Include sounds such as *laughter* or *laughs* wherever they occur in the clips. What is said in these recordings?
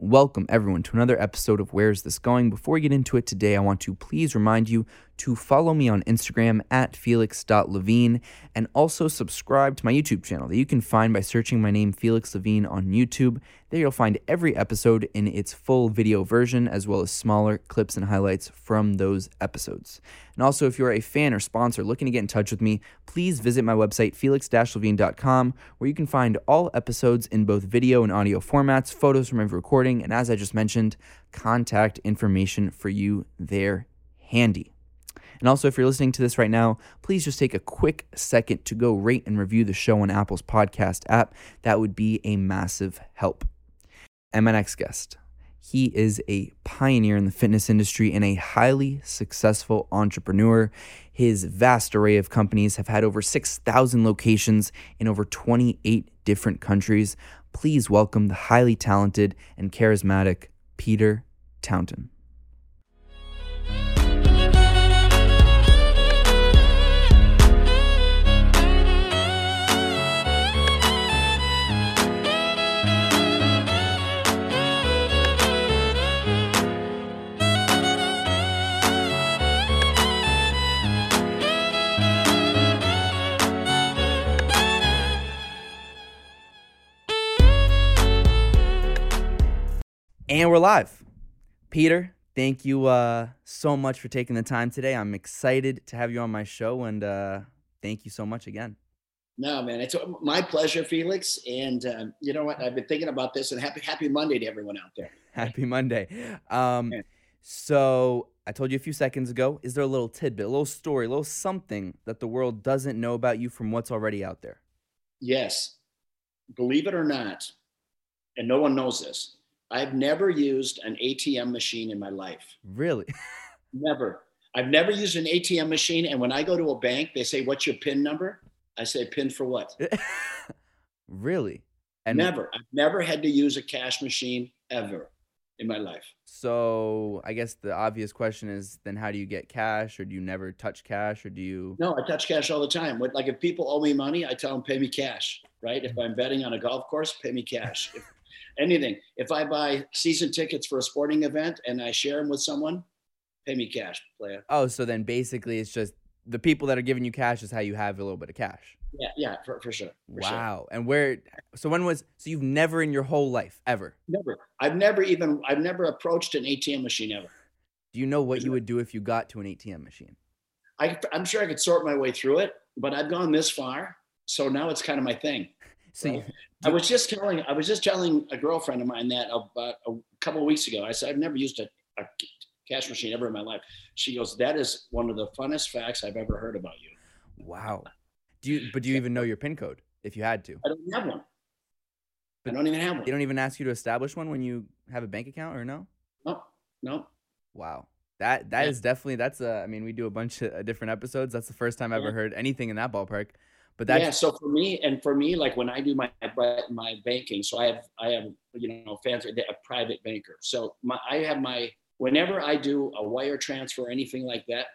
welcome everyone to another episode of Where's This Going? Before we get into it today, I want to please remind you to follow me on Instagram at felix.levine and also subscribe to my YouTube channel that you can find by searching my name Felix Levine on YouTube. There you'll find every episode in its full video version as well as smaller clips and highlights from those episodes. And also, if you're a fan or sponsor looking to get in touch with me, please visit my website felix-levine.com where you can find all episodes in both video and audio formats, photos from every recording, and as I just mentioned, contact information for you there handy. And also, if you're listening to this right now, please just take a quick second to go rate and review the show on Apple's podcast app. That would be a massive help. And my next guest, he is a pioneer in the fitness industry and a highly successful entrepreneur. His vast array of companies have had over 6,000 locations in over 28 different countries. Please welcome the highly talented and charismatic Peter Taunton. And we're live. Peter, thank you uh, so much for taking the time today. I'm excited to have you on my show, and uh, thank you so much again. No, man, it's my pleasure, Felix. And um, you know what? I've been thinking about this, and happy Happy Monday to everyone out there. *laughs* Happy Monday. Um, so I told you a few seconds ago. Is there a little tidbit, a little story, a little something that the world doesn't know about you from what's already out there? Yes, believe it or not, and no one knows this I've never used an ATM machine in my life. Really? *laughs* never. I've never used an ATM machine. And when I go to a bank, they say, What's your PIN number? I say, PIN for what? *laughs* really? And never. I've never had to use a cash machine ever in my life. So I guess the obvious question is then how do you get cash or do you never touch cash or do you No, I touch cash all the time. Like if people owe me money, I tell them pay me cash, right? If mm. I'm betting on a golf course, pay me cash. If anything. If I buy season tickets for a sporting event and I share them with someone, pay me cash, player. Oh, so then basically it's just the people that are giving you cash is how you have a little bit of cash. Yeah, yeah, for, for sure. For wow. Sure. And where so when was so you've never in your whole life ever? Never. I've never even I've never approached an ATM machine ever. Do you know what you would do if you got to an ATM machine? I, I'm sure I could sort my way through it, but I've gone this far, so now it's kind of my thing. So I was just telling I was just telling a girlfriend of mine that uh, about a couple of weeks ago. I said I've never used a, a cash machine ever in my life. She goes, "That is one of the funnest facts I've ever heard about you." Wow. Do you? But do you even know your PIN code if you had to? I don't have one. But I don't even have one. They don't even ask you to establish one when you have a bank account, or no? No, no. Wow. That that yeah. is definitely that's a. I mean, we do a bunch of uh, different episodes. That's the first time I've yeah. ever heard anything in that ballpark. But that's yeah. So for me, and for me, like when I do my my banking, so I have I have you know fans a private banker. So my I have my whenever I do a wire transfer or anything like that,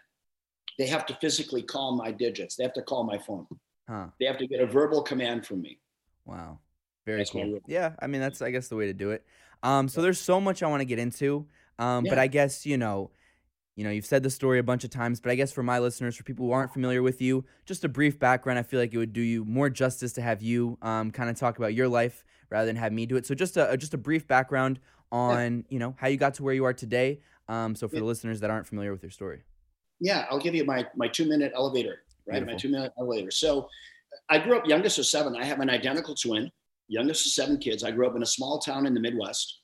they have to physically call my digits. They have to call my phone. Huh. They have to get a verbal command from me. Wow. Very that's cool. Yeah, I mean that's I guess the way to do it. Um, so there's so much I want to get into. Um, yeah. but I guess you know you know, you've said the story a bunch of times, but I guess for my listeners, for people who aren't familiar with you, just a brief background. I feel like it would do you more justice to have you um, kind of talk about your life rather than have me do it. So just a just a brief background on you know how you got to where you are today. Um, so for the listeners that aren't familiar with your story. Yeah, I'll give you my my two minute elevator. Right, Beautiful. my two minute elevator. So I grew up youngest of seven. I have an identical twin, youngest of seven kids. I grew up in a small town in the Midwest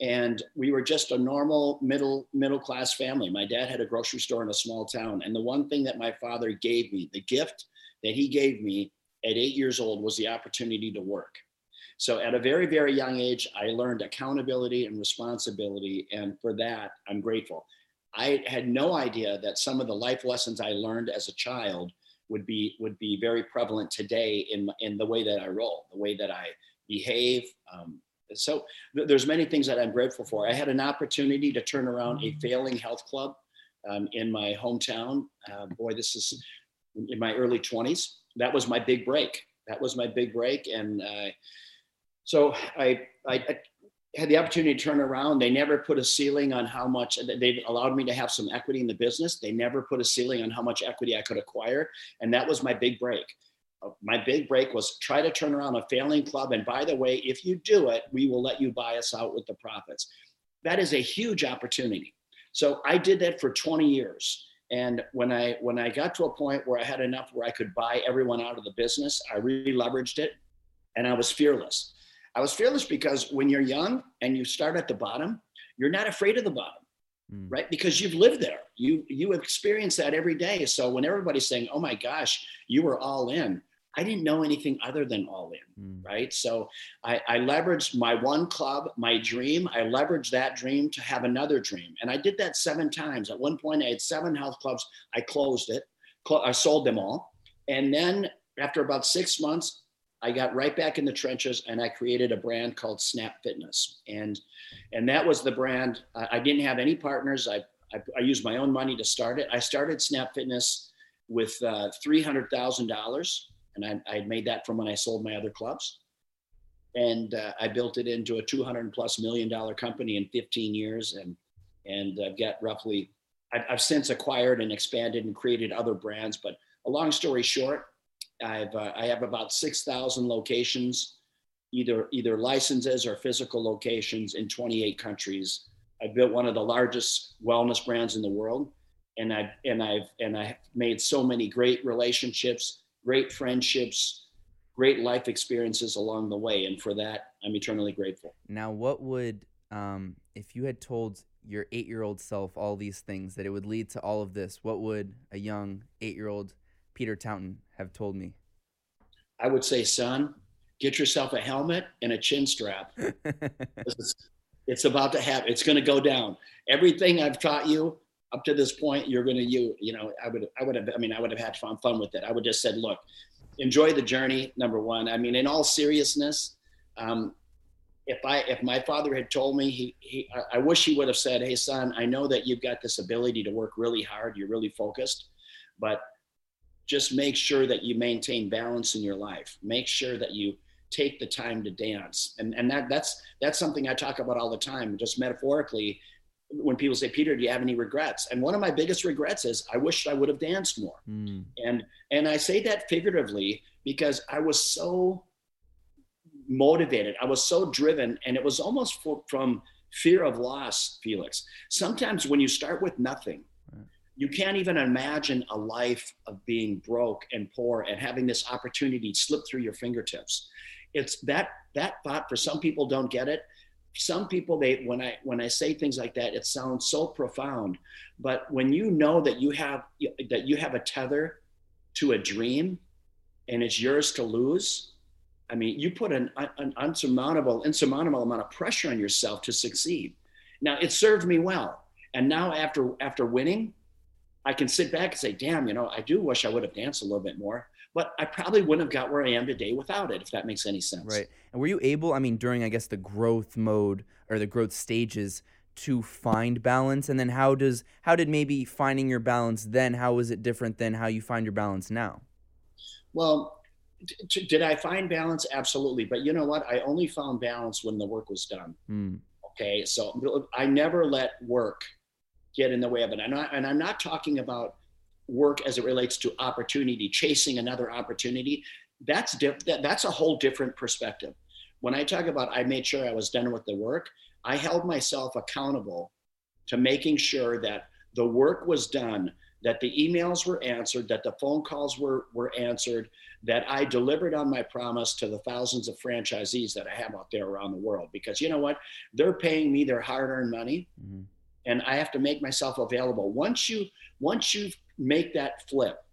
and we were just a normal middle middle class family. My dad had a grocery store in a small town and the one thing that my father gave me the gift that he gave me at eight years old was the opportunity to work. So at a very very young age i learned accountability and responsibility and for that i'm grateful. I had no idea that some of the life lessons i learned as a child would be would be very prevalent today in in the way that i roll the way that i behave um, so th- there's many things that I'm grateful for. I had an opportunity to turn around a failing health club um, in my hometown. Uh, boy, this is in my early 20s. That was my big break. That was my big break, and uh, so I, I, I had the opportunity to turn around. They never put a ceiling on how much they allowed me to have some equity in the business. They never put a ceiling on how much equity I could acquire. And that was my big break. My big break was try to turn around a failing club. And by the way, if you do it, we will let you buy us out with the profits. That is a huge opportunity. So I did that for 20 years. And when I when I got to a point where I had enough where I could buy everyone out of the business, I really leveraged it and I was fearless. I was fearless because when you're young and you start at the bottom, you're not afraid of the bottom, mm. right? Because you've lived there. You you experience that every day. So when everybody's saying, "Oh my gosh, you were all in," I didn't know anything other than all in, mm. right? So I, I leveraged my one club, my dream. I leveraged that dream to have another dream, and I did that seven times. At one point, I had seven health clubs. I closed it. I sold them all, and then after about six months, I got right back in the trenches and I created a brand called Snap Fitness. And, and that was the brand. I, I didn't have any partners. I, I, I, used my own money to start it. I started Snap Fitness with uh, $300,000 and I, made that from when I sold my other clubs. And uh, I built it into a 200 plus million dollar company in 15 years. And, and I've got roughly, I've, I've since acquired and expanded and created other brands. But a long story short, I've uh, I have about six thousand locations, either either licenses or physical locations in 28 countries. I built one of the largest wellness brands in the world, and I and I've and I made so many great relationships, great friendships, great life experiences along the way, and for that I'm eternally grateful. Now, what would um, if you had told your eight-year-old self all these things that it would lead to all of this? What would a young eight-year-old Peter Taunton have told me? I would say, son, get yourself a helmet and a chin strap. *laughs* it's, it's about to happen. It's going to go down. Everything I've taught you up to this point, you're going to you you know I would I would have I mean I would have had fun fun with it. I would just said, look, enjoy the journey. Number one. I mean, in all seriousness, um, if I if my father had told me he, he I wish he would have said, hey son, I know that you've got this ability to work really hard. You're really focused, but just make sure that you maintain balance in your life. Make sure that you take the time to dance. And, and that, that's, that's something I talk about all the time, just metaphorically. When people say, Peter, do you have any regrets? And one of my biggest regrets is I wish I would have danced more. Mm. And, and I say that figuratively because I was so motivated. I was so driven and it was almost for, from fear of loss, Felix. Sometimes when you start with nothing, you can't even imagine a life of being broke and poor and having this opportunity slip through your fingertips it's that that thought for some people don't get it some people they when i when i say things like that it sounds so profound but when you know that you have that you have a tether to a dream and it's yours to lose i mean you put an, an insurmountable amount of pressure on yourself to succeed. Now it served me well. And now after after winning I can sit back and say, damn, you know, I do wish I would have danced a little bit more, but I probably wouldn't have got where I am today without it, if that makes any sense. Right. And were you able, I mean, during, I guess, the growth mode or the growth stages to find balance? And then how does, how did maybe finding your balance then, how was it different than how you find your balance now? Well, d- did I find balance? Absolutely. But you know what? I only found balance when the work was done. Mm. Okay. So I never let work get in the way of it. And, I, and I'm not talking about work as it relates to opportunity, chasing another opportunity. That's diff- that, that's a whole different perspective. When I talk about I made sure I was done with the work, I held myself accountable to making sure that the work was done, that the emails were answered, that the phone calls were, were answered, that I delivered on my promise to the thousands of franchisees that I have out there around the world. Because you know what? They're paying me their hard earned money. Mm-hmm and I have to make myself available. Once you once you make that flip,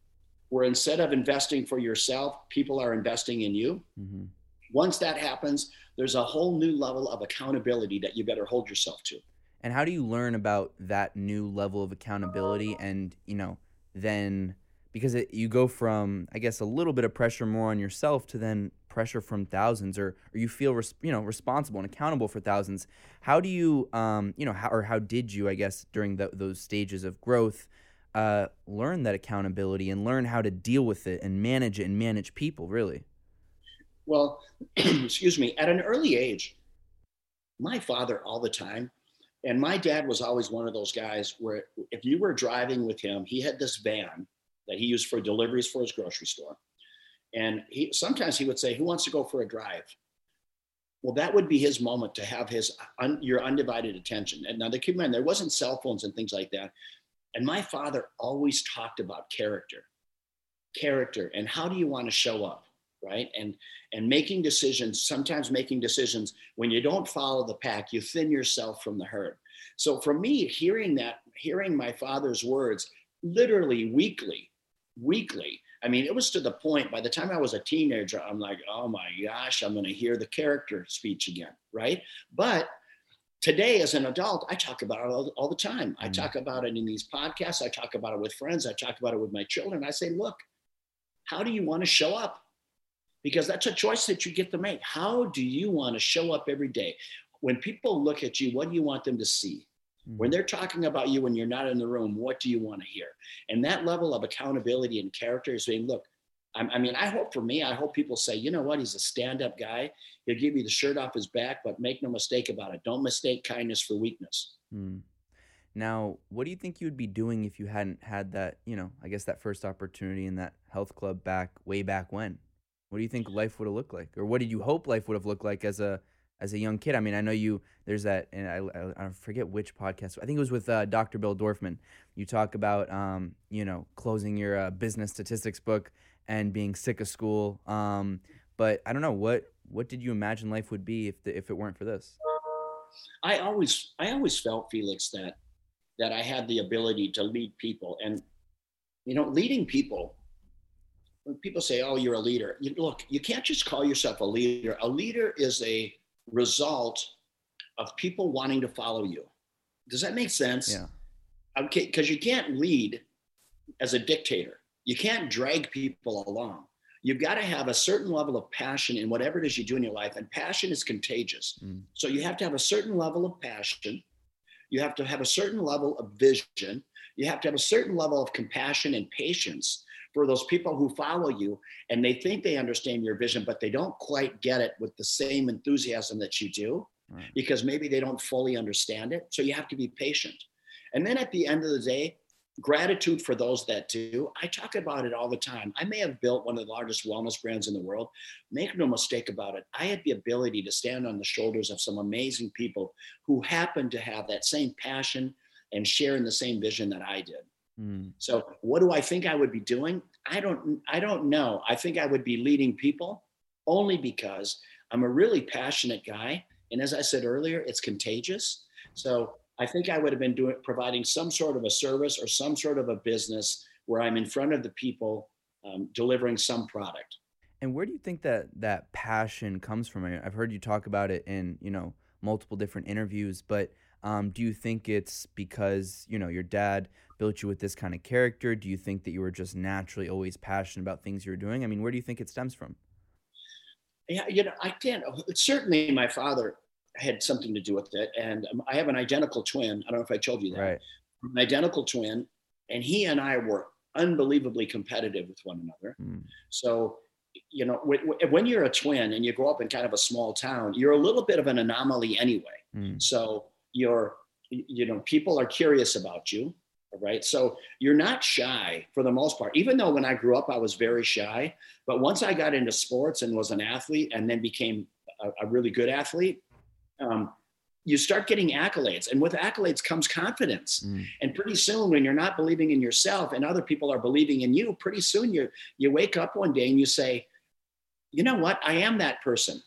where instead of investing for yourself, people are investing in you. Mm-hmm. Once that happens, there's a whole new level of accountability that you better hold yourself to. And how do you learn about that new level of accountability? And you know, then because it, you go from I guess a little bit of pressure more on yourself to then pressure from thousands or, or you feel res- you know responsible and accountable for thousands how do you um, you know how, or how did you i guess during the, those stages of growth uh, learn that accountability and learn how to deal with it and manage it and manage people really well *clears throat* excuse me at an early age my father all the time. And my dad was always one of those guys where if you were driving with him, he had this van that he used for deliveries for his grocery store. And he sometimes he would say, Who wants to go for a drive? Well, that would be his moment to have his un, your undivided attention. And now, keep in mind, there wasn't cell phones and things like that. And my father always talked about character, character, and how do you want to show up, right? And and making decisions. Sometimes making decisions when you don't follow the pack, you thin yourself from the herd. So for me, hearing that, hearing my father's words, literally weekly, weekly. I mean, it was to the point by the time I was a teenager, I'm like, oh my gosh, I'm going to hear the character speech again, right? But today as an adult i talk about it all, all the time. I mm. talk about it in these podcasts. I talk about it with friends. I talk about it with my children. I say look how do you want to show up? Because that's a choice that you get to make. How do you want to show up every day? When people look at you what do you want them to see when mm. they're talking about you when you're not in the room what do you want to hear and that level of accountability and character is saying look I mean, I hope for me, I hope people say, you know what, he's a stand up guy. He'll give you the shirt off his back, but make no mistake about it. Don't mistake kindness for weakness. Hmm. Now, what do you think you would be doing if you hadn't had that, you know, I guess that first opportunity in that health club back way back when? What do you think life would have looked like? Or what did you hope life would have looked like as a as a young kid. I mean, I know you. There's that, and I, I, forget which podcast. I think it was with uh, Dr. Bill Dorfman. You talk about, um, you know, closing your uh, business statistics book and being sick of school. Um, but I don't know what what did you imagine life would be if the, if it weren't for this? I always I always felt Felix that that I had the ability to lead people, and you know, leading people. When people say, "Oh, you're a leader," you, look, you can't just call yourself a leader. A leader is a result of people wanting to follow you. Does that make sense? Yeah. Okay, because you can't lead as a dictator. You can't drag people along. You've got to have a certain level of passion in whatever it is you do in your life, and passion is contagious. Mm. So you have to have a certain level of passion. You have to have a certain level of vision. You have to have a certain level of compassion and patience for those people who follow you and they think they understand your vision, but they don't quite get it with the same enthusiasm that you do right. because maybe they don't fully understand it. So you have to be patient. And then at the end of the day, gratitude for those that do. I talk about it all the time. I may have built one of the largest wellness brands in the world. Make no mistake about it. I had the ability to stand on the shoulders of some amazing people who happened to have that same passion and share in the same vision that I did. Mm. So what do I think I would be doing? I don't I don't know. I think I would be leading people only because I'm a really passionate guy and as I said earlier, it's contagious. So I think I would have been doing providing some sort of a service or some sort of a business where I'm in front of the people um, delivering some product. And where do you think that that passion comes from? I've heard you talk about it in you know multiple different interviews, but um, do you think it's because you know your dad built you with this kind of character? Do you think that you were just naturally always passionate about things you were doing? I mean, where do you think it stems from? Yeah, you know, I can't. Certainly, my father had something to do with it, and um, I have an identical twin. I don't know if I told you that. Right. An identical twin, and he and I were unbelievably competitive with one another. Mm. So you know, when you're a twin and you grow up in kind of a small town, you're a little bit of an anomaly anyway. Mm. So you're, you know, people are curious about you, right? So you're not shy for the most part. Even though when I grew up, I was very shy, but once I got into sports and was an athlete, and then became a, a really good athlete, um, you start getting accolades and with accolades comes confidence mm. and pretty soon when you're not believing in yourself and other people are believing in you pretty soon you you wake up one day and you say you know what i am that person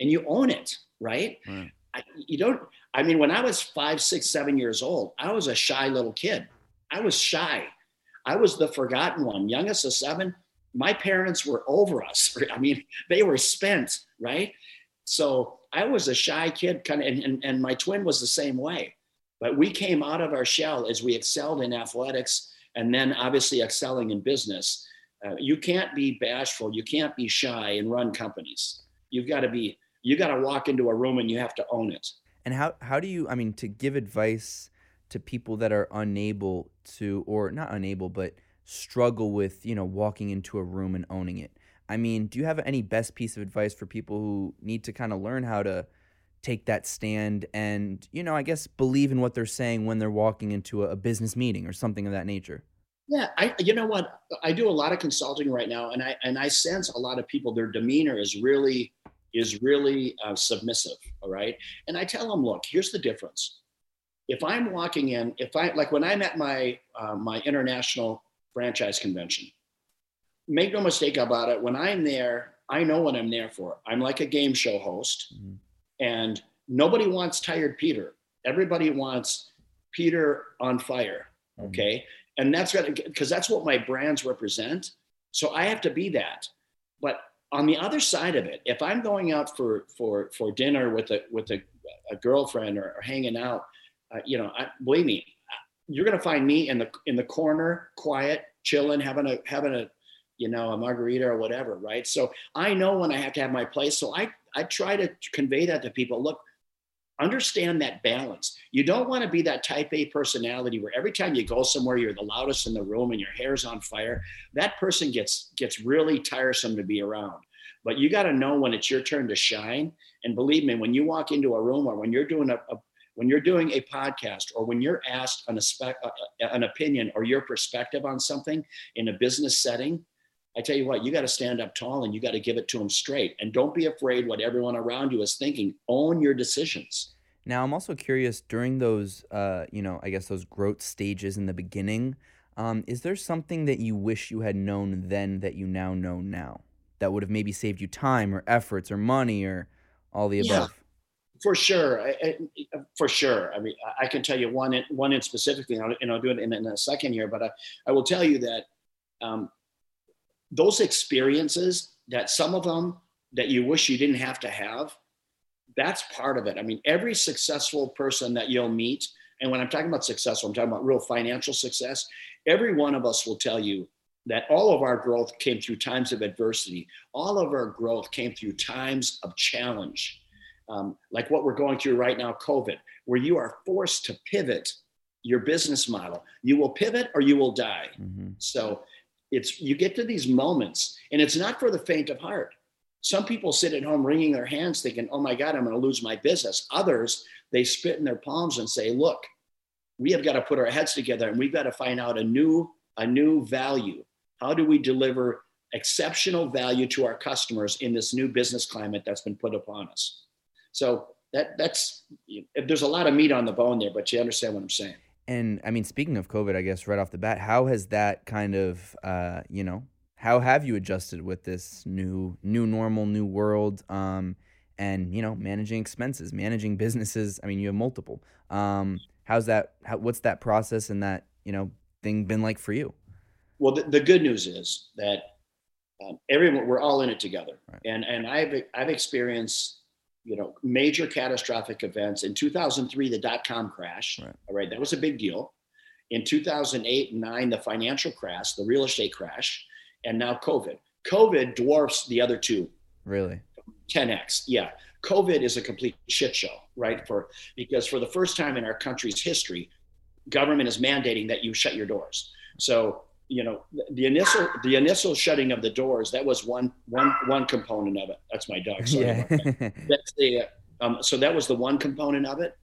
and you own it right, right. I, you don't i mean when i was five six seven years old i was a shy little kid i was shy i was the forgotten one youngest of seven my parents were over us *laughs* i mean they were spent right so I was a shy kid, kind of, and, and, and my twin was the same way. But we came out of our shell as we excelled in athletics and then obviously excelling in business. Uh, you can't be bashful, you can't be shy and run companies. You've got to be, you got to walk into a room and you have to own it. And how, how do you, I mean, to give advice to people that are unable to, or not unable, but struggle with, you know, walking into a room and owning it? I mean, do you have any best piece of advice for people who need to kind of learn how to take that stand and you know i guess believe in what they're saying when they're walking into a, a business meeting or something of that nature yeah i you know what i do a lot of consulting right now and i and i sense a lot of people their demeanor is really is really uh, submissive all right? And i tell them look here's the difference. If i'm walking in if i like when i'm at my uh, my international franchise convention make no mistake about it when i'm there i know what i'm there for. I'm like a game show host mm-hmm. and nobody wants tired peter. Everybody wants peter on fire mm-hmm. okay? And that's because that's what my brands represent. So i have to be that. But on the other side of it, if I'm going out for for for dinner with a with a, a girlfriend or, or, hanging out, uh, you know, I, believe me, you're gonna find me in the in the corner, quiet, chilling, having a having a you know a margarita or whatever, right? So I know when I have to have my place. So I I try to convey that to people. Look, understand that balance. You don't want to be that type A personality where every time you go somewhere you're the loudest in the room and your hair's on fire. That person gets gets really tiresome to be around. But you got to know when it's your turn to shine. And believe me, when you walk into a room or when you're doing a, a when you're doing a podcast or when you're asked an, an opinion or your perspective on something in a business setting, I tell you what, you got to stand up tall and you got to give it to them straight. And don't be afraid what everyone around you is thinking. Own your decisions. Now, I'm also curious during those, uh, you know, I guess those growth stages in the beginning, um, is there something that you wish you had known then that you now know now that would have maybe saved you time or efforts or money or all the above? For sure. I, I, for sure. I mean, I can tell you one, one in specifically, and I'll, do it in, in, a second here, but I, I will tell you that um, those experiences that some of them that you wish you didn't have to have that's part of it. I mean, every successful person that you'll meet, and when I'm talking about successful, I'm talking about real financial success. Every one of us will tell you that all of our growth came through times of adversity. All of our growth came through times of challenge, um, like what we're going through right now, COVID, where you are forced to pivot your business model. You will pivot or you will die. Mm-hmm. So it's you get to these moments, and it's not for the faint of heart. Some people sit at home wringing their hands thinking, oh my God, I'm going to lose my business. Others, they spit in their palms and say, look, we have got to put our heads together and we've got to find out a new, a new value. How do we deliver exceptional value to our customers in this new business climate that's been put upon us? So that that's there's a lot of meat on the bone there, but you understand what I'm saying. And I mean, speaking of COVID, I guess right off the bat, how has that kind of, uh, you know, how have you adjusted with this new new normal new world um, and you know managing expenses managing businesses? I mean you have multiple. Um, how's that how, what's that process and that you know thing been like for you? Well the, the good news is that um, everyone we're all in it together. Right. and and i've i've experienced you know major catastrophic events. In 2003 the dot-com crash right. all right that was a big deal. In 2008 and 9 the financial crash the real estate crash and now COVID. COVID dwarfs the other two. Really? 10x. Yeah. COVID is a complete shit show, right? For because for the first time in our country's history, government is mandating that you shut your doors. So you know the initial the initial shutting of the doors that was one one one component of it. That's my dog. Sorry yeah. that. *laughs* That's the um, so that was the one component of it.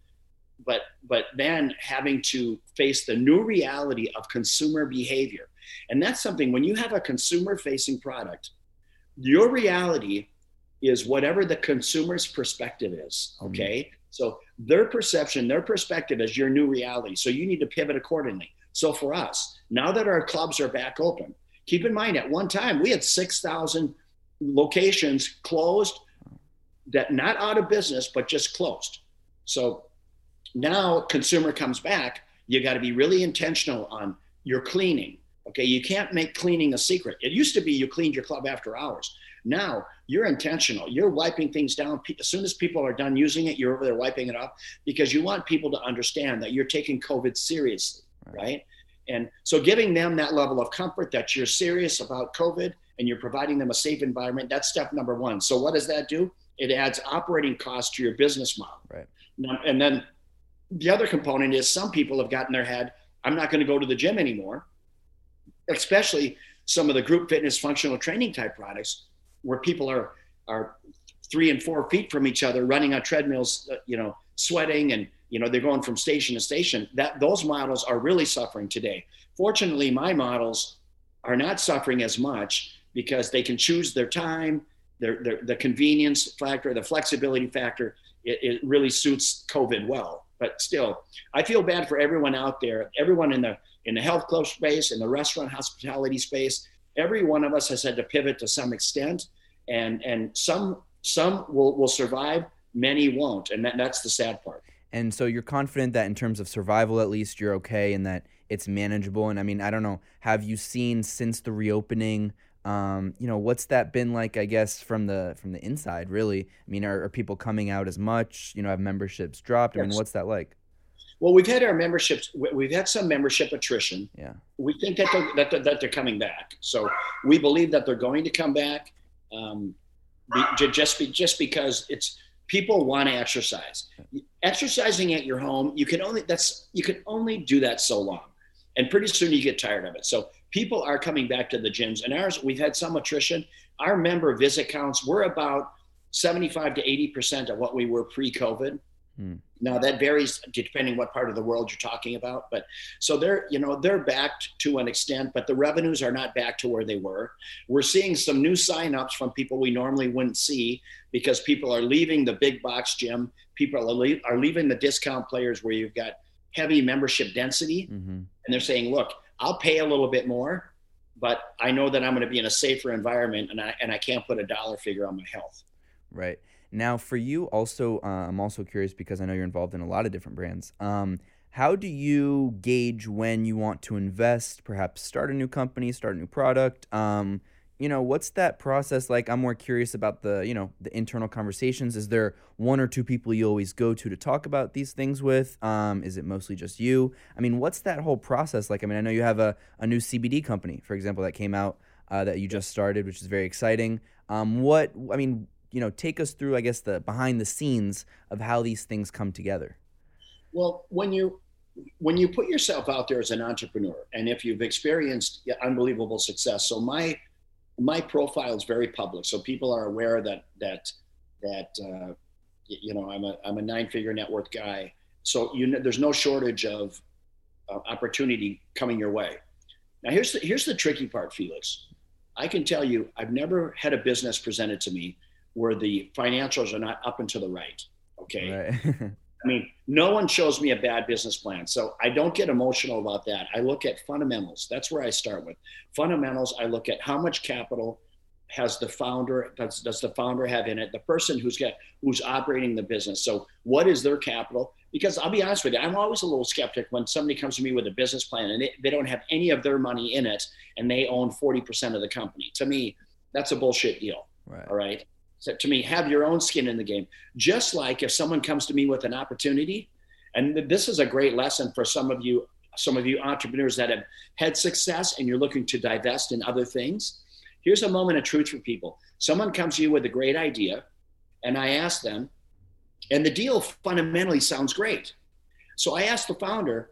But but then having to face the new reality of consumer behavior and that's something when you have a consumer facing product, your reality is whatever the consumer's perspective is. Mm-hmm. Okay. Mm-hmm. So their perception, their perspective is your new reality. So you need to pivot accordingly. So for us, now that our clubs are back open, keep in mind at one time we had 6,000 locations closed that not out of business, but just closed. So now consumer comes back, you got to be really intentional on your cleaning, Okay, you can't make cleaning a secret. It used to be you cleaned your club after hours. Now you're intentional. You're wiping things down. As soon as people are done using it, you're over there wiping it off because you want people to understand that you're taking COVID seriously, right? And so giving them that level of comfort that you're serious about COVID and you're providing them a safe environment, that's step number one. So what does that do? It adds operating costs to your business model. Right. And then the other component is some people have gotten their head, I'm not going to go to the gym anymore especially some of the group fitness functional training type products where people are are three and four feet from each other, running on treadmills, uh, you know, sweating and you know they're going from station to station. That those models are really suffering today. Fortunately, my models are not suffering as much because they can choose their time, their, their the convenience factor, the flexibility factor. It, it really suits COVID well. But still, I feel bad for everyone out there, everyone in the in the health club space, in the restaurant hospitality space. Every one of us has had to pivot to some extent, and and some some will will survive, many won't, and that, that's the sad part. And so you're confident that in terms of survival, at least you're okay, and that it's manageable. And I mean, I don't know, have you seen since the reopening? Um, you know, what's that been like? I guess from the from the inside, really. I mean, are, are people coming out as much? You know, have memberships dropped? I mean, what's that like? Well, we've had our memberships. We've had some membership attrition. Yeah. We think that they're, that they're, that they're coming back. So we believe that they're going to come back. Um, just be, just because it's people want to exercise. Exercising at your home, you can only that's you can only do that so long, and pretty soon you get tired of it. So people are coming back to the gyms, and ours we've had some attrition. Our member visit counts we're about seventy five to eighty percent of what we were pre COVID. Now that varies depending what part of the world you're talking about, but so they're you know they're backed to an extent, but the revenues are not back to where they were. We're seeing some new signups from people we normally wouldn't see because people are leaving the big box gym. People are, le- are leaving the discount players where you've got heavy membership density, mm-hmm. and they're saying, "Look, I'll pay a little bit more, but I know that I'm going to be in a safer environment, and I and I can't put a dollar figure on my health." Right. Now, for you, also, uh, I'm also curious because I know you're involved in a lot of different brands. Um, how do you gauge when you want to invest, perhaps start a new company, start a new product? Um, you know, what's that process like? I'm more curious about the, you know, the internal conversations. Is there one or two people you always go to to talk about these things with? Um, is it mostly just you? I mean, what's that whole process like? I mean, I know you have a, a new CBD company, for example, that came out uh, that you just started, which is very exciting. Um, what, I mean, you know, take us through, I guess, the behind the scenes of how these things come together. Well, when you when you put yourself out there as an entrepreneur, and if you've experienced unbelievable success, so my my profile is very public, so people are aware that that that uh, you know I'm a I'm a nine figure net worth guy. So you know, there's no shortage of uh, opportunity coming your way. Now here's the here's the tricky part, Felix. I can tell you, I've never had a business presented to me where the financials are not up and to the right. Okay. Right. *laughs* I mean, no one shows me a bad business plan. So I don't get emotional about that. I look at fundamentals. That's where I start with. Fundamentals, I look at how much capital has the founder does, does the founder have in it the person who's got who's operating the business so what is their capital because i'll be honest with you i'm always a little skeptic when somebody comes to me with a business plan and they, they don't have any of their money in it and they own 40% of the company to me that's a bullshit deal right. all right so to me, have your own skin in the game. Just like if someone comes to me with an opportunity, and this is a great lesson for some of you, some of you entrepreneurs that have had success and you're looking to divest in other things. Here's a moment of truth for people. Someone comes to you with a great idea, and I ask them, and the deal fundamentally sounds great. So I asked the founder,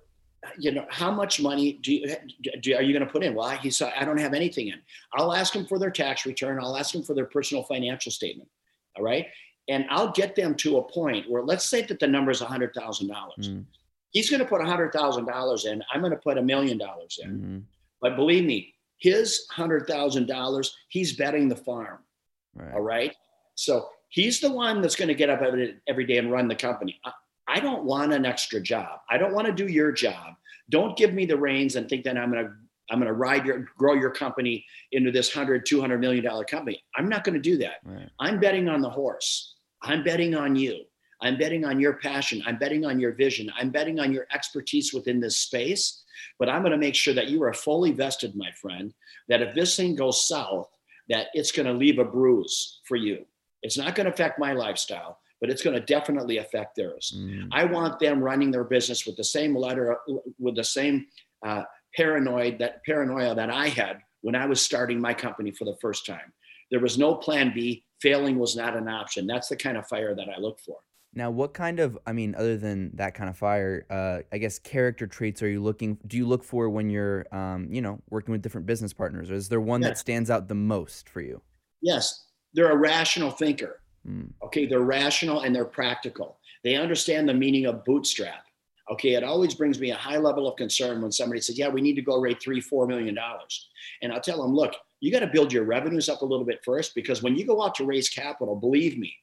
you know, how much money do you, do, are you going to put in? Well, he said, I don't have anything in. I'll ask them for their tax return. I'll ask them for their personal financial statement. All right. And I'll get them to a point where let's say that the number is $100,000. Mm. He's going to put $100,000 in. I'm going to put a million dollars in. Mm-hmm. But believe me, his $100,000, he's betting the farm. Right. All right. So he's the one that's going to get up every day and run the company. I don't want an extra job. I don't want to do your job. Don't give me the reins and think that I'm going to I'm going to ride your grow your company into this 100 200 million dollar company. I'm not going to do that. Right. I'm betting on the horse. I'm betting on you. I'm betting on your passion. I'm betting on your vision. I'm betting on your expertise within this space. But I'm going to make sure that you are fully vested, my friend, that if this thing goes south, that it's going to leave a bruise for you. It's not going to affect my lifestyle but it's going to definitely affect theirs. Mm. I want them running their business with the same letter, with the same uh, paranoid that paranoia that I had when I was starting my company for the first time. There was no plan B. Failing was not an option. That's the kind of fire that I look for. Now, what kind of, I mean, other than that kind of fire, uh, I guess character traits are you looking, do you look for when you're, um, you know, working with different business partners? Or is there one yes. that stands out the most for you? Yes. They're a rational thinker. Mm. Okay, they're rational and they're practical. They understand the meaning of bootstrap. Okay, it always brings me a high level of concern when somebody says, "Yeah, we need to go raise three, four million dollars," and I'll tell them, "Look, you got to build your revenues up a little bit first because when you go out to raise capital, believe me,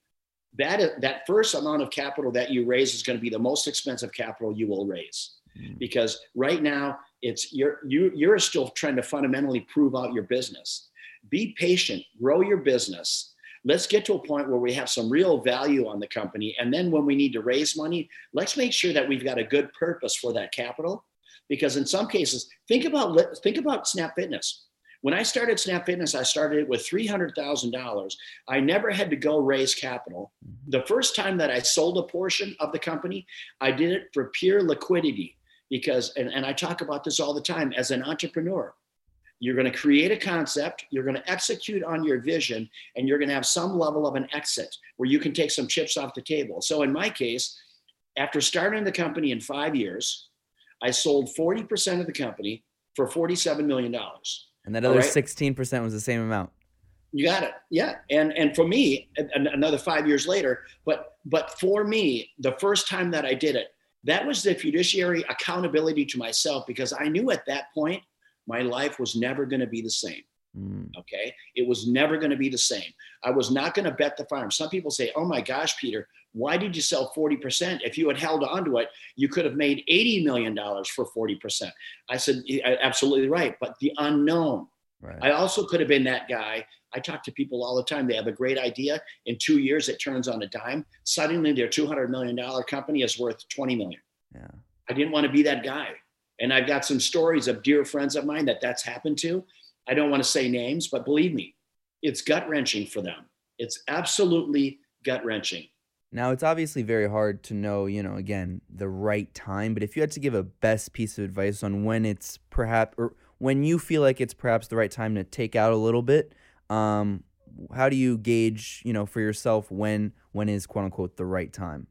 that that first amount of capital that you raise is going to be the most expensive capital you will raise mm. because right now it's you're you you're still trying to fundamentally prove out your business be patient grow your business let's get to a point where we have some real value on the company and then when we need to raise money let's make sure that we've got a good purpose for that capital because in some cases think about think about snap fitness when I started Snap Fitness, I started it with $300,000. I never had to go raise capital. Mm-hmm. The first time that I sold a portion of the company, I did it for pure liquidity because, and, and I talk about this all the time as an entrepreneur. You're going to create a concept, you're going to execute on your vision, and you're going to have some level of an exit where you can take some chips off the table. So in my case, after starting the company in five years, I sold 40% of the company for $47 million. And that other right? 16% was the same amount. You got it. Yeah. And and for me, another five years later, but but for me, the first time that I did it, that was the fiduciary accountability to myself because I knew at that point my life was never going to be the same. Mm. Okay. It was never going to be the same. I was not going to bet the farm. Some people say, oh my gosh, Peter, why did you sell 40%? If you had held on to it, you could have made $80 million for 40%. I said, absolutely right. But the unknown. Right. I also could have been that guy. I talk to people all the time. They have a great idea. In two years, it turns on a dime. Suddenly, their $200 million company is worth 20 million. Yeah. I didn't want to be that guy. And I've got some stories of dear friends of mine that that's happened to. I don't want to say names, but believe me, it's gut wrenching for them. It's absolutely gut wrenching. Now, it's obviously very hard to know, you know, again, the right time, but if you had to give a best piece of advice on when it's perhaps, or when you feel like it's perhaps the right time to take out a little bit, um, how do you gauge, you know, for yourself when when is quote unquote the right time?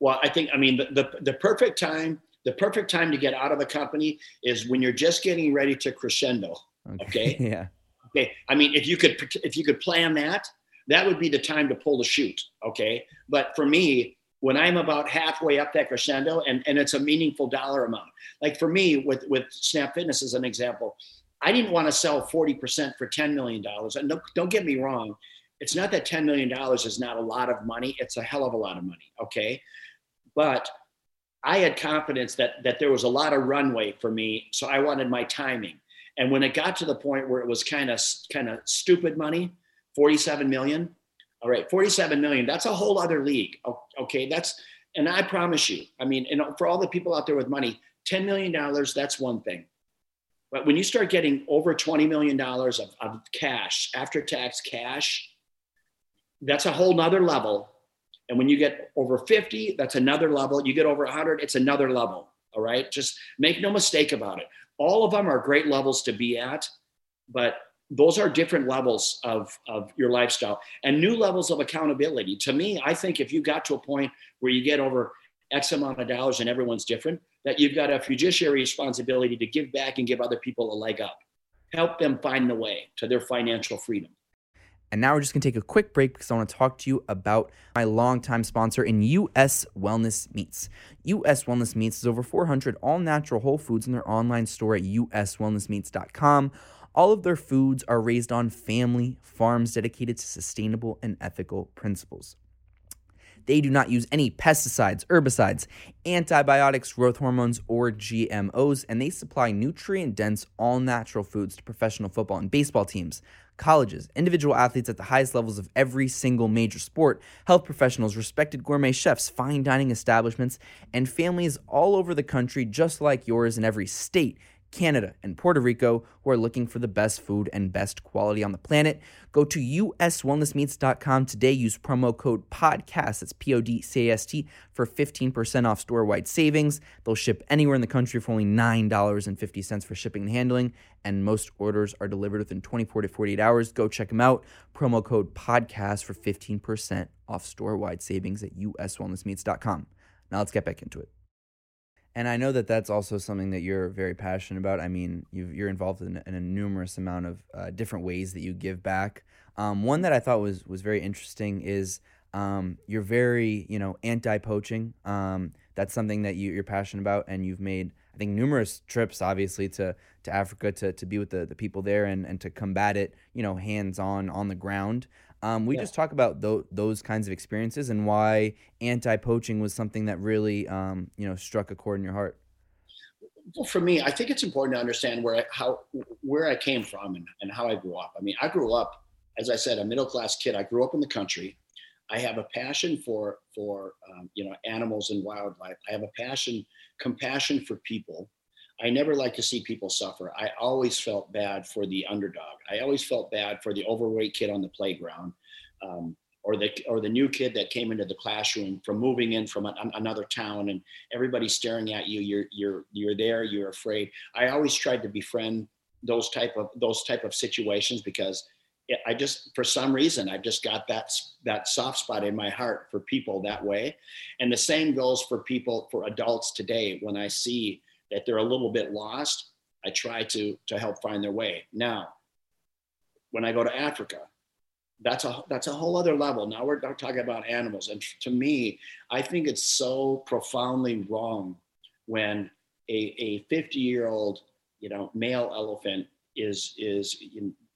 Well, I think, I mean, the, the, the perfect time, the perfect time to get out of a company is when you're just getting ready to crescendo. Okay. okay? *laughs* yeah. Okay. I mean, if you could, if you could plan that, that would be the time to pull the chute. Okay. But for me, when I'm about halfway up that crescendo and, and it's a meaningful dollar amount, like for me with, with Snap Fitness as an example, I didn't want to sell 40% for $10 million. And don't, don't get me wrong. It's not that $10 million is not a lot of money. It's a hell of a lot of money. Okay. But I had confidence that, that there was a lot of runway for me. So I wanted my timing. And when it got to the point where it was kind of, kind of stupid money, 47 million. All right, 47 million. That's a whole other league. Okay, that's and I promise you, I mean, and for all the people out there with money, 10 million dollars, that's one thing. But when you start getting over 20 million dollars of, of cash, after tax cash, that's a whole nother level. And when you get over 50, that's another level. You get over 100, it's another level. All right. Just make no mistake about it. All of them are great levels to be at, but those are different levels of, of your lifestyle and new levels of accountability. To me, I think if you got to a point where you get over X amount of dollars and everyone's different, that you've got a fiduciary responsibility to give back and give other people a leg up. Help them find the way to their financial freedom. And now we're just gonna take a quick break because I wanna talk to you about my longtime sponsor in US Wellness Meats. US Wellness Meats is over 400 all natural whole foods in their online store at uswellnessmeats.com. All of their foods are raised on family farms dedicated to sustainable and ethical principles. They do not use any pesticides, herbicides, antibiotics, growth hormones, or GMOs, and they supply nutrient dense, all natural foods to professional football and baseball teams, colleges, individual athletes at the highest levels of every single major sport, health professionals, respected gourmet chefs, fine dining establishments, and families all over the country, just like yours in every state Canada, and Puerto Rico who are looking for the best food and best quality on the planet. Go to uswellnessmeats.com today. Use promo code PODCAST, that's P O D C A S T, for 15% off store wide savings. They'll ship anywhere in the country for only $9.50 for shipping and handling, and most orders are delivered within 24 to 48 hours. Go check them out. Promo code PODCAST for 15% off store wide savings at uswellnessmeats.com. Now let's get back into it. And I know that that's also something that you're very passionate about. I mean, you are involved in, in, a numerous amount of uh, different ways that you give back. Um, one that I thought was was very interesting is um, you're very you know anti poaching. Um, that's something that you, you're passionate about, and you've made I think numerous trips, obviously to to Africa to, to be with the, the people there and, and to combat it, you know, hands on on the ground. Um, we yeah. just talk about th- those kinds of experiences and why anti poaching was something that really um, you know struck a chord in your heart well, for me, I think it's important to understand where I, how where I came from and, and how I grew up. I mean, I grew up, as I said, a middle class kid. I grew up in the country. I have a passion for for um, you know animals and wildlife. I have a passion, compassion for people. I never like to see people suffer. I always felt bad for the underdog. I always felt bad for the overweight kid on the playground. Um, or the or the new kid that came into the classroom from moving in from a, another town and everybody's staring at you you're you're you're there you're afraid i always tried to befriend those type of those type of situations because i just for some reason i just got that that soft spot in my heart for people that way and the same goes for people for adults today when i see that they're a little bit lost i try to to help find their way now when i go to africa that's a that's a whole other level. Now we're talking about animals, and to me, I think it's so profoundly wrong when a a 50 year old you know male elephant is is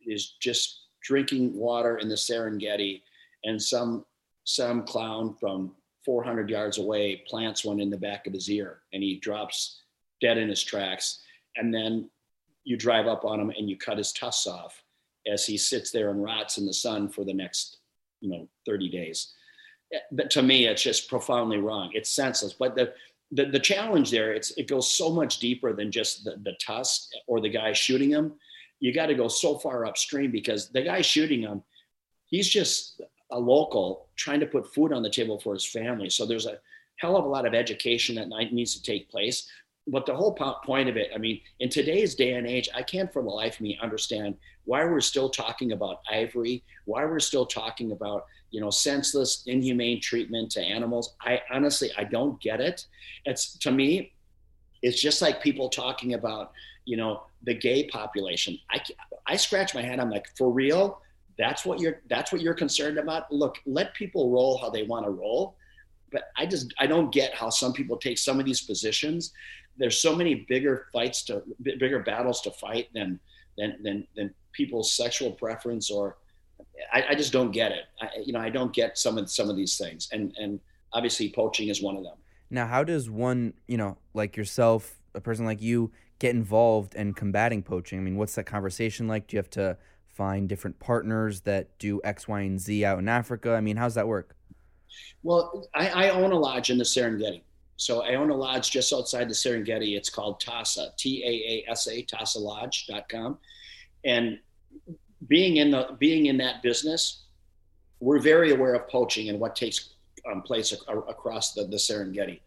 is just drinking water in the Serengeti, and some some clown from 400 yards away plants one in the back of his ear, and he drops dead in his tracks, and then you drive up on him and you cut his tusks off as he sits there and rots in the sun for the next, you know, 30 days. But to me, it's just profoundly wrong. It's senseless. But the the, the challenge there, it's it goes so much deeper than just the, the tusk or the guy shooting him. You got to go so far upstream because the guy shooting him, he's just a local trying to put food on the table for his family. So there's a hell of a lot of education that needs to take place. But the whole point of it, I mean, in today's day and age, I can't for the life of me understand why we're still talking about ivory, why we're still talking about you know senseless, inhumane treatment to animals. I honestly I don't get it. It's to me, it's just like people talking about you know the gay population. I I scratch my head. I'm like, for real? That's what you're that's what you're concerned about. Look, let people roll how they want to roll. But I just I don't get how some people take some of these positions. There's so many bigger fights to bigger battles to fight than than than than people's sexual preference or I, I just don't get it. I, you know, I don't get some of some of these things, and and obviously poaching is one of them. Now, how does one, you know, like yourself, a person like you, get involved in combating poaching? I mean, what's that conversation like? Do you have to find different partners that do X, Y, and Z out in Africa? I mean, how's that work? Well, I, I own a lodge in the Serengeti. So I own a lodge just outside the Serengeti. It's called TAASA, T A A S A, TAASALodge.com. And being in the being in that business, we're very aware of poaching and what takes um, place ac- across the, the Serengeti.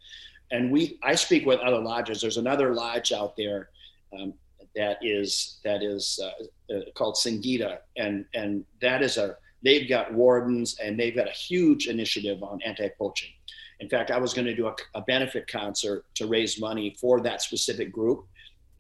And we, I speak with other lodges. There's another lodge out there um, that is that is uh, uh, called Singita, and and that is a they've got wardens and they've got a huge initiative on anti-poaching. In fact, I was going to do a, a benefit concert to raise money for that specific group.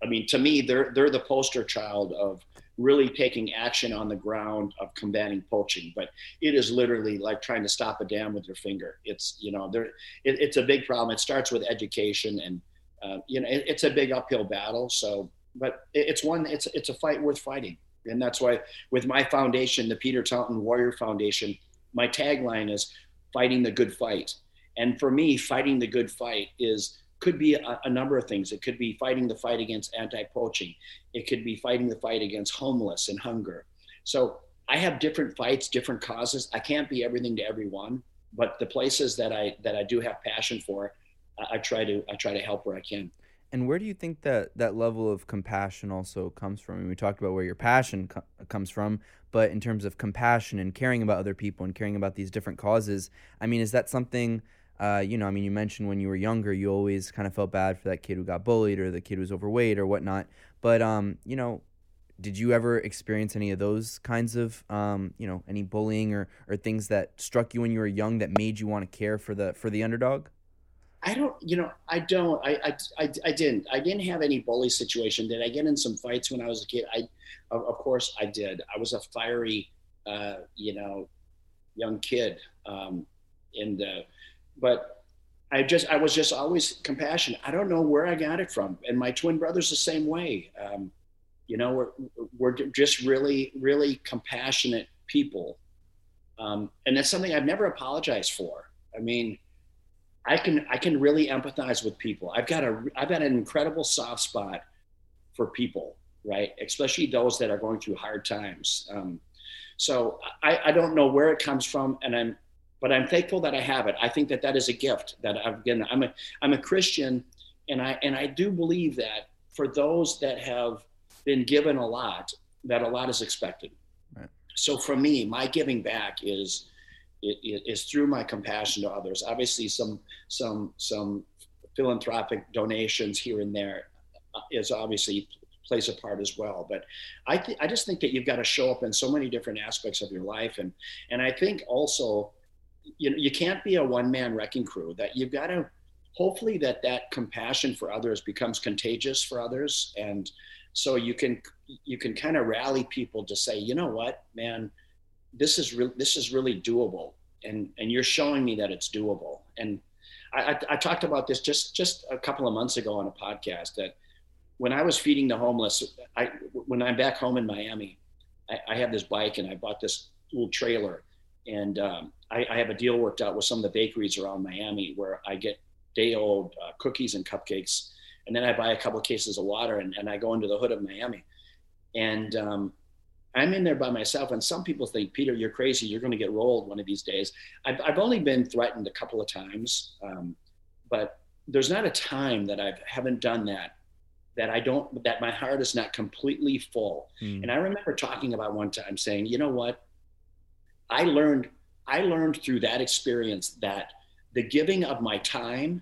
I mean, to me, they're they're the poster child of really taking action on the ground of combating poaching. But it is literally like trying to stop a dam with your finger. It's you know there it, it's a big problem. It starts with education, and uh, you know it, it's a big uphill battle. So, but it, it's one it's it's a fight worth fighting, and that's why with my foundation, the Peter Taunton Warrior Foundation, my tagline is fighting the good fight. And for me, fighting the good fight is could be a, a, number of things. It could be fighting the fight against anti-poaching. It could be fighting the fight against homeless and hunger. So I have different fights, different causes. I can't be everything to everyone, but the places that I that I do have passion for, I, I try to I try to help where I can. And where do you think that that level of compassion also comes from? I mean, we talked about where your passion co- comes from, but in terms of compassion and caring about other people and caring about these different causes, I mean, is that something uh, you know, I mean, you mentioned when you were younger, you always kind of felt bad for that kid who got bullied or the kid was overweight or whatnot. But, um, you know, did you ever experience any of those kinds of, um, you know, any bullying or, or things that struck you when you were young that made you want to care for the for the underdog? I don't, you know, I don't, I, I, I, I, didn't, I didn't have any bully situation. Did I get in some fights when I was a kid? I, of, of course I did. I was a fiery, uh, you know, young kid. Um, and, uh, but I just, I was just always compassionate. I don't know where I got it from. And my twin brother's the same way. Um, you know, we're, we're just really, really compassionate people. Um, and that's something I've never apologized for. I mean, I can, I can really empathize with people. I've got a, I've got an incredible soft spot for people, right? Especially those that are going through hard times. Um, so I, I don't know where it comes from, and I'm, but I'm thankful that I have it. I think that that is a gift that I've again. I'm a, I'm a Christian, and I, and I do believe that for those that have been given a lot, that a lot is expected. Right. So for me, my giving back is, is through my compassion to others. Obviously, some, some, some philanthropic donations here and there uh, obviously plays a part as well. But I th- I just think that you've got to show up in so many different aspects of your life, and and I think also, you know, you can't be a one man wrecking crew. That you've got to hopefully that that compassion for others becomes contagious for others, and so you can you can kind of rally people to say, you know what, man, this is real. This is really doable, and and you're showing me that it's doable, and. I, I, I talked about this just just a couple of months ago on a podcast that when I was feeding the homeless, I when I'm back home in Miami, I, I have this bike and I bought this little trailer, and um, I, I, have a deal worked out with some of the bakeries around Miami where I get day old uh, cookies and cupcakes, and then I buy a couple of cases of water and, and I go into the hood of Miami, and um, I'm in there by myself. And some people think, Peter, you're crazy. You're going to get rolled one of these days. I've, I've only been threatened a couple of times, um, but there's not a time that I haven't done that that I don't, that my heart is not completely full. Mm. And I remember talking about one time saying, you know what? I learned, I learned through that experience that the giving of my time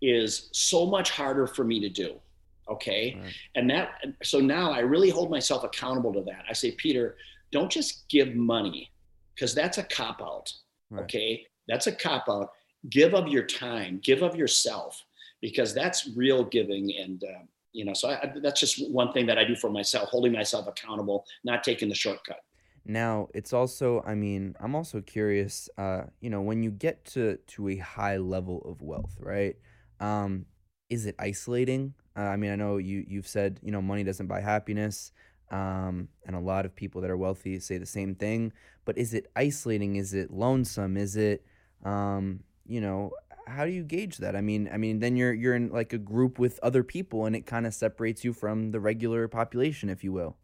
is so much harder for me to do. Okay. Right. And that, so now I really hold myself accountable to that. I say, Peter, don't just give money because that's a cop out. Right. Okay. That's a cop out. Give of your time, give of yourself because that's real giving. And, uh, you know so I, that's just one thing that i do for myself holding myself accountable not taking the shortcut now it's also i mean i'm also curious uh you know when you get to to a high level of wealth right um is it isolating uh, i mean i know you you've said you know money doesn't buy happiness um and a lot of people that are wealthy say the same thing but is it isolating is it lonesome is it um you know how do you gauge that? I mean, I mean, then you're you're in like a group with other people, and it kind of separates you from the regular population, if you will.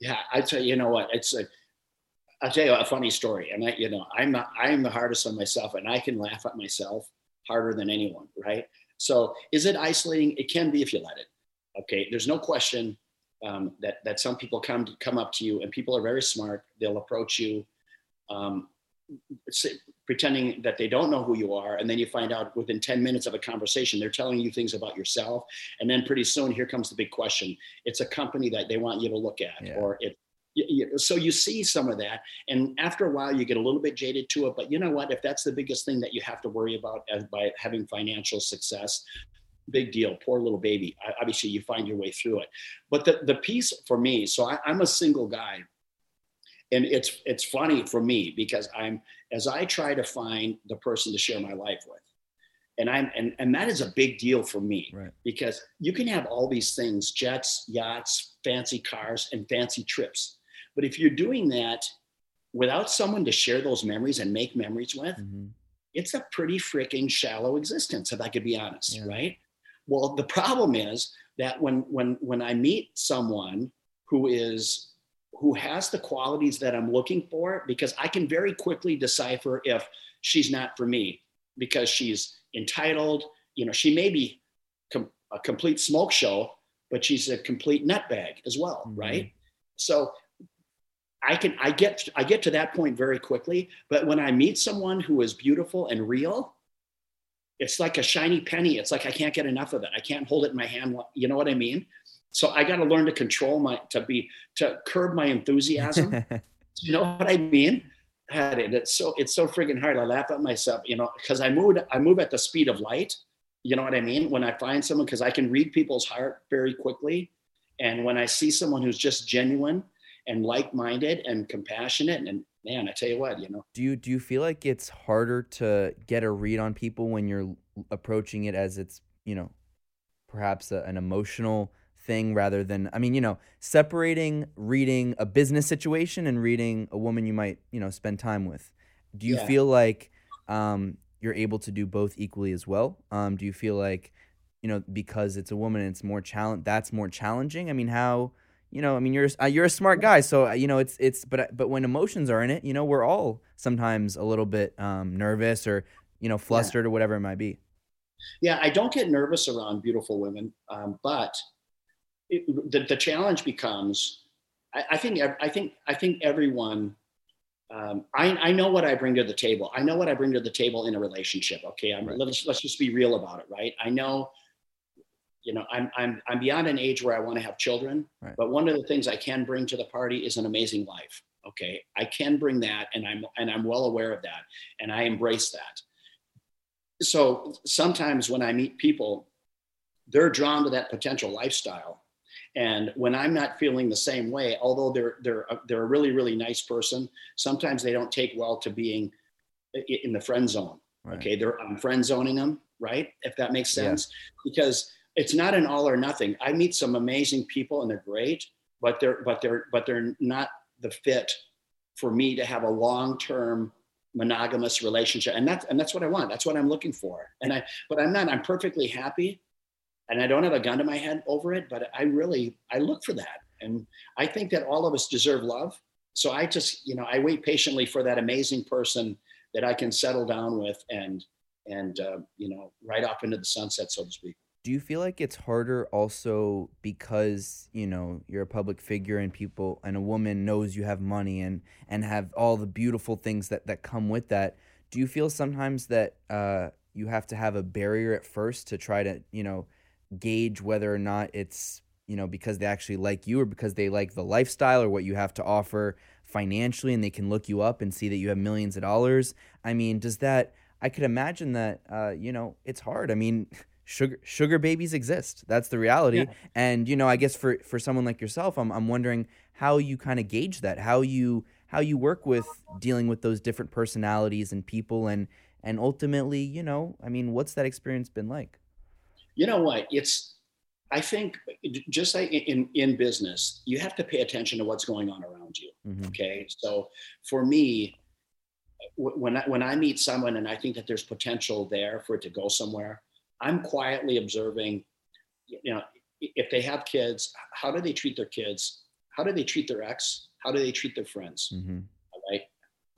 Yeah, I'd say you know what it's a. I'll tell you a funny story, and I, you know, I'm not, I'm the hardest on myself, and I can laugh at myself harder than anyone, right? So, is it isolating? It can be if you let it. Okay, there's no question um, that that some people come to, come up to you, and people are very smart. They'll approach you. Um, pretending that they don't know who you are and then you find out within 10 minutes of a conversation they're telling you things about yourself and then pretty soon here comes the big question it's a company that they want you to look at yeah. or it so you see some of that and after a while you get a little bit jaded to it but you know what if that's the biggest thing that you have to worry about as by having financial success big deal poor little baby obviously you find your way through it but the, the piece for me so I, i'm a single guy and it's it's funny for me because i'm as i try to find the person to share my life with and i'm and, and that is a big deal for me right. because you can have all these things jets yachts fancy cars and fancy trips but if you're doing that without someone to share those memories and make memories with mm-hmm. it's a pretty freaking shallow existence if i could be honest yeah. right well the problem is that when when when i meet someone who is who has the qualities that I'm looking for because I can very quickly decipher if she's not for me because she's entitled. You know, she may be com- a complete smoke show, but she's a complete nutbag as well, mm-hmm. right? So I can I get I get to that point very quickly. But when I meet someone who is beautiful and real, it's like a shiny penny. It's like I can't get enough of it. I can't hold it in my hand. You know what I mean? So I got to learn to control my, to be, to curb my enthusiasm. *laughs* you know what I mean? Had it. It's so, it's so freaking hard. I laugh at myself, you know, because I move, I move at the speed of light. You know what I mean? When I find someone, because I can read people's heart very quickly. And when I see someone who's just genuine, and like-minded and compassionate and man i tell you what you know. Do you do you feel like it's harder to get a read on people when you're approaching it as it's you know perhaps a, an emotional thing rather than i mean you know separating reading a business situation and reading a woman you might you know spend time with? Do you yeah. feel like um, you're able to do both equally as well? Um, do you feel like you know because it's a woman it's more challenge that's more challenging? I mean how you know, I mean, you're uh, you're a smart guy, so uh, you know it's it's. But uh, but when emotions are in it, you know, we're all sometimes a little bit um, nervous or you know flustered yeah. or whatever it might be. Yeah, I don't get nervous around beautiful women, um, but it, the the challenge becomes. I, I, think I think I think everyone. Um, I, I know what I bring to the table. I know what I bring to the table in a relationship. Okay, I'm, right. let's let's just be real about it, right? I know you know, I'm I'm I'm beyond an age where I want to have children, right. but one of the things I can bring to the party is an amazing life. Okay, I can bring that, and I'm and I'm well aware of that, and I embrace that. So sometimes when I meet people, they're drawn to that potential lifestyle, and when I'm not feeling the same way, although they're they're a, they're a really really nice person, sometimes they don't take well to being in the friend zone. Right. Okay, they're I'm friend zoning them, right? If that makes sense, yeah. because it's not an all or nothing. I meet some amazing people and they're great, but they're but they're but they're not the fit for me to have a long-term monogamous relationship. And that's and that's what I want. That's what I'm looking for. And I but I'm not, I'm perfectly happy and I don't have a gun to my head over it, but I really I look for that. And I think that all of us deserve love. So I just, you know, I wait patiently for that amazing person that I can settle down with and and uh, you know, right off into the sunset, so to speak do you feel like it's harder also because you know you're a public figure and people and a woman knows you have money and and have all the beautiful things that that come with that? Do you feel sometimes that uh, you have to have a barrier at first to try to you know gauge whether or not it's you know because they actually like you or because they like the lifestyle or what you have to offer financially and they can look you up and see that you have millions of dollars? I mean does that i could imagine that uh, you know it's hard. I mean *laughs* sugar sugar babies exist. That's the reality. Yeah. And you know, I guess for for someone like yourself, I'm I'm wondering how you kind of gauge that, how you how you work with dealing with those different personalities and people and and ultimately, you know, I mean, what's that experience been like? You know what? It's I think just like in in business, you have to pay attention to what's going on around you. Mm-hmm. Okay? So for me, when I, when I meet someone and I think that there's potential there for it to go somewhere, I'm quietly observing, you know, if they have kids, how do they treat their kids? How do they treat their ex? How do they treat their friends? Mm-hmm. Right?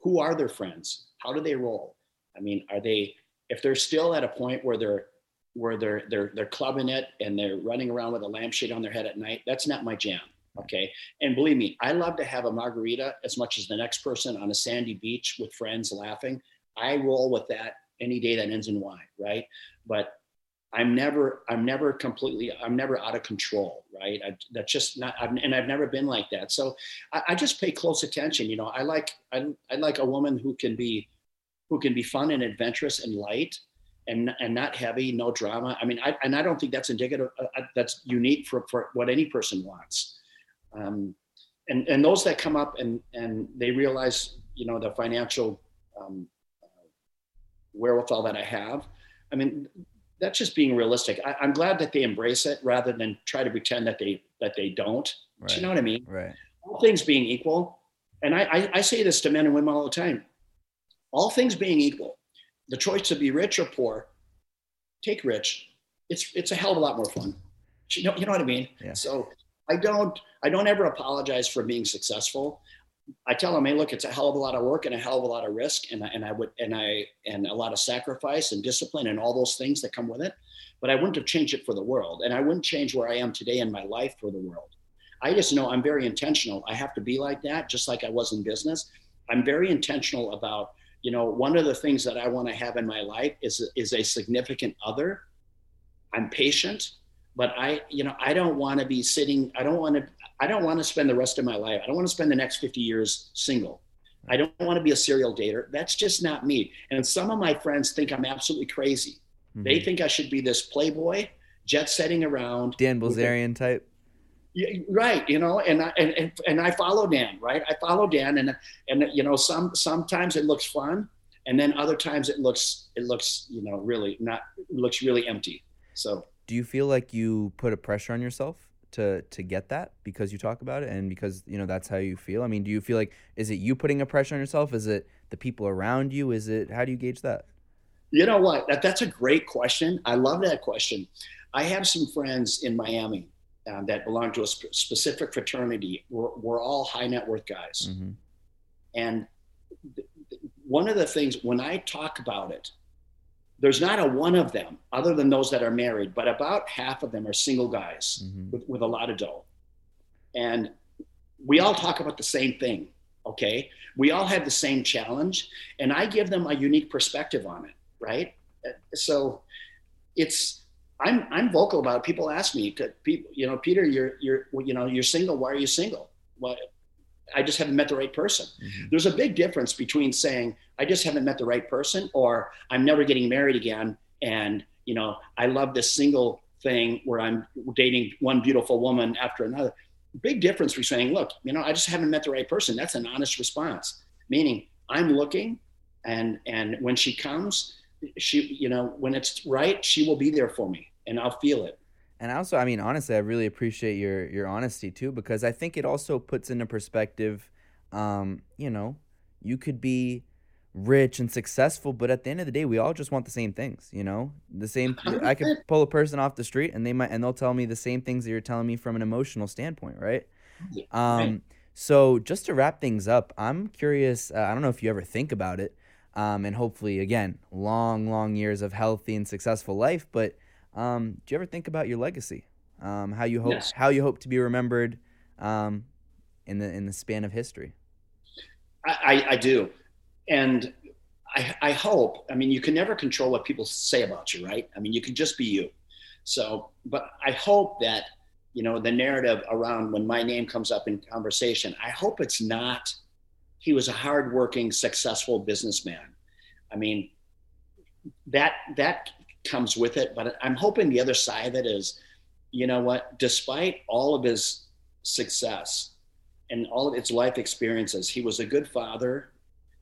Who are their friends? How do they roll? I mean, are they if they're still at a point where they're where they're they're they're clubbing it and they're running around with a lampshade on their head at night, that's not my jam. Okay. And believe me, I love to have a margarita as much as the next person on a sandy beach with friends laughing. I roll with that any day that ends in Y, right? But I'm never, I'm never completely, I'm never out of control, right? I, that's just not, I've, and I've never been like that. So I, I, just pay close attention. You know, I like, I, I like a woman who can be, who can be fun and adventurous and light, and and not heavy, no drama. I mean, I, and I don't think that's indicative. Uh, uh, that's unique for for what any person wants. Um, and and those that come up and and they realize, you know, the financial um, uh, wherewithal that I have. I mean, that's just being realistic. I, am glad that they embrace it rather than try to pretend that they that they don't. Right. Do you know what I mean? Right. All things being equal, and I, I, I say this to men and women all the time. All things being equal, the choice to be rich or poor, take rich. It's it's a hell of a lot more fun. You know, you know what I mean? Yeah. So I don't I don't ever apologize for being successful. I tell them, hey, look, it's a hell of a lot of work and a hell of a lot of risk, and I, and I would and I and a lot of sacrifice and discipline and all those things that come with it. But I wouldn't have changed it for the world, and I wouldn't change where I am today in my life for the world. I just know I'm very intentional. I have to be like that, just like I was in business. I'm very intentional about, you know, one of the things that I want to have in my life is is a significant other. I'm patient, but I, you know, I don't want to be sitting. I don't want to. I don't want to spend the rest of my life. I don't want to spend the next 50 years single. I don't want to be a serial dater. That's just not me. And some of my friends think I'm absolutely crazy. Mm-hmm. They think I should be this playboy, jet setting around. Dan Bilzerian type. Yeah, right. You know, and I and, and and I follow Dan. Right. I follow Dan, and and you know, some sometimes it looks fun, and then other times it looks it looks you know really not looks really empty. So. Do you feel like you put a pressure on yourself to to get that because you talk about it and because you know that's how you feel? I mean, do you feel like is it you putting a pressure on yourself? Is it the people around you? Is it how do you gauge that? You know what? That, that's a great question. I love that question. I have some friends in Miami uh, that belong to a sp- specific fraternity. We're, we're, all high net worth guys. Mm-hmm. And th- one of the things, when I talk about it, there's not a one of them, other than those that are married, but about half of them are single guys mm-hmm. with, with a lot of dough. And we all talk about the same thing, okay? We all have the same challenge, and I give them a unique perspective on it, right? So it's, I'm, I'm vocal about it. People ask me, to people, you know, Peter, you're, you're, you know, you're single. Why are you single? Well, I just haven't met the right person. Mm-hmm. There's a big difference between saying I just haven't met the right person or I'm never getting married again and you know I love this single thing where I'm dating one beautiful woman after another. Big difference between saying, look, you know, I just haven't met the right person. That's an honest response. Meaning I'm looking and and when she comes, she you know, when it's right, she will be there for me and I'll feel it. And also, I mean, honestly, I really appreciate your your honesty too, because I think it also puts into perspective, um, you know, you could be rich and successful, but at the end of the day, we all just want the same things, you know? The same I could pull a person off the street and they might and they'll tell me the same things that you're telling me from an emotional standpoint, right? Um so just to wrap things up, I'm curious, uh, I don't know if you ever think about it, um, and hopefully again, long long years of healthy and successful life, but um, do you ever think about your legacy? Um, how you hope yes. how you hope to be remembered um, in the in the span of history? I, I do, and I, I hope. I mean, you can never control what people say about you, right? I mean, you can just be you. So, but I hope that you know the narrative around when my name comes up in conversation. I hope it's not. He was a hardworking, successful businessman. I mean, that that comes with it. But I'm hoping the other side of it is, you know what, despite all of his success and all of his life experiences, he was a good father.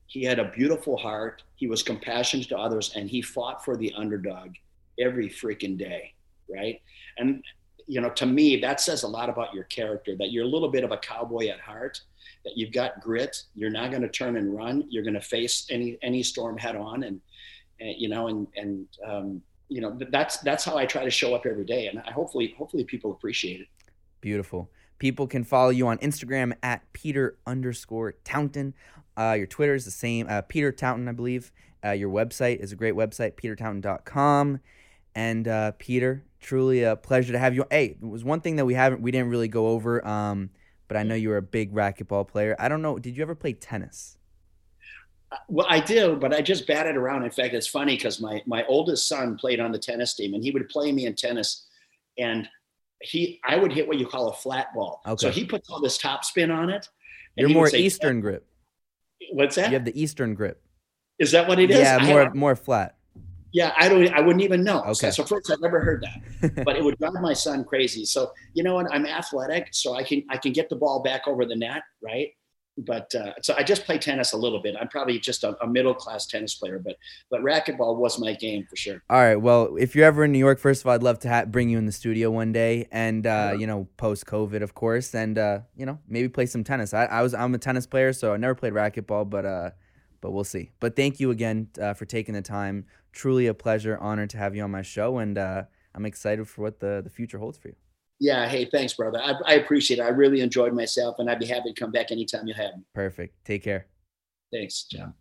He had a beautiful heart. He was compassionate to others and he fought for the underdog every freaking day. Right. And, you know, to me, that says a lot about your character that you're a little bit of a cowboy at heart, that you've got grit. You're not going to turn and run. You're going to face any, any storm head on. And, and you know, and, and, um, you know that's that's how I try to show up every day, and I hopefully hopefully people appreciate it. Beautiful. People can follow you on Instagram at Peter underscore Taunton. Uh, your Twitter is the same, uh, Peter Taunton, I believe. Uh, your website is a great website, petertaunton.com. And uh, Peter, truly a pleasure to have you. Hey, it was one thing that we haven't, we didn't really go over, um, but I know you were a big racquetball player. I don't know, did you ever play tennis? Well, I do, but I just batted around. In fact, it's funny because my my oldest son played on the tennis team, and he would play me in tennis, and he I would hit what you call a flat ball. Okay. So he puts all this top spin on it. You're more say, Eastern grip. What's that? You have the Eastern grip. Is that what it is? Yeah, more more flat. Yeah, I don't. I wouldn't even know. Okay. So, so first, I've never heard that, *laughs* but it would drive my son crazy. So you know what? I'm athletic, so I can I can get the ball back over the net, right? But uh, so I just play tennis a little bit. I'm probably just a, a, middle class tennis player, but but racquetball was my game for sure. All right. Well, if you're ever in New York, first of all, I'd love to ha- bring you in the studio one day, and uh, you know, post COVID, of course, and uh, you know, maybe play some tennis. I, I, was I'm a tennis player, so I never played racquetball, but uh, but we'll see. But thank you again uh, for taking the time. Truly a pleasure, honor to have you on my show, and uh, I'm excited for what the the future holds for you. Yeah. Hey, thanks, brother. I, I appreciate it. I really enjoyed myself, and I'd be happy to come back anytime you have me. Perfect. Take care. Thanks, John.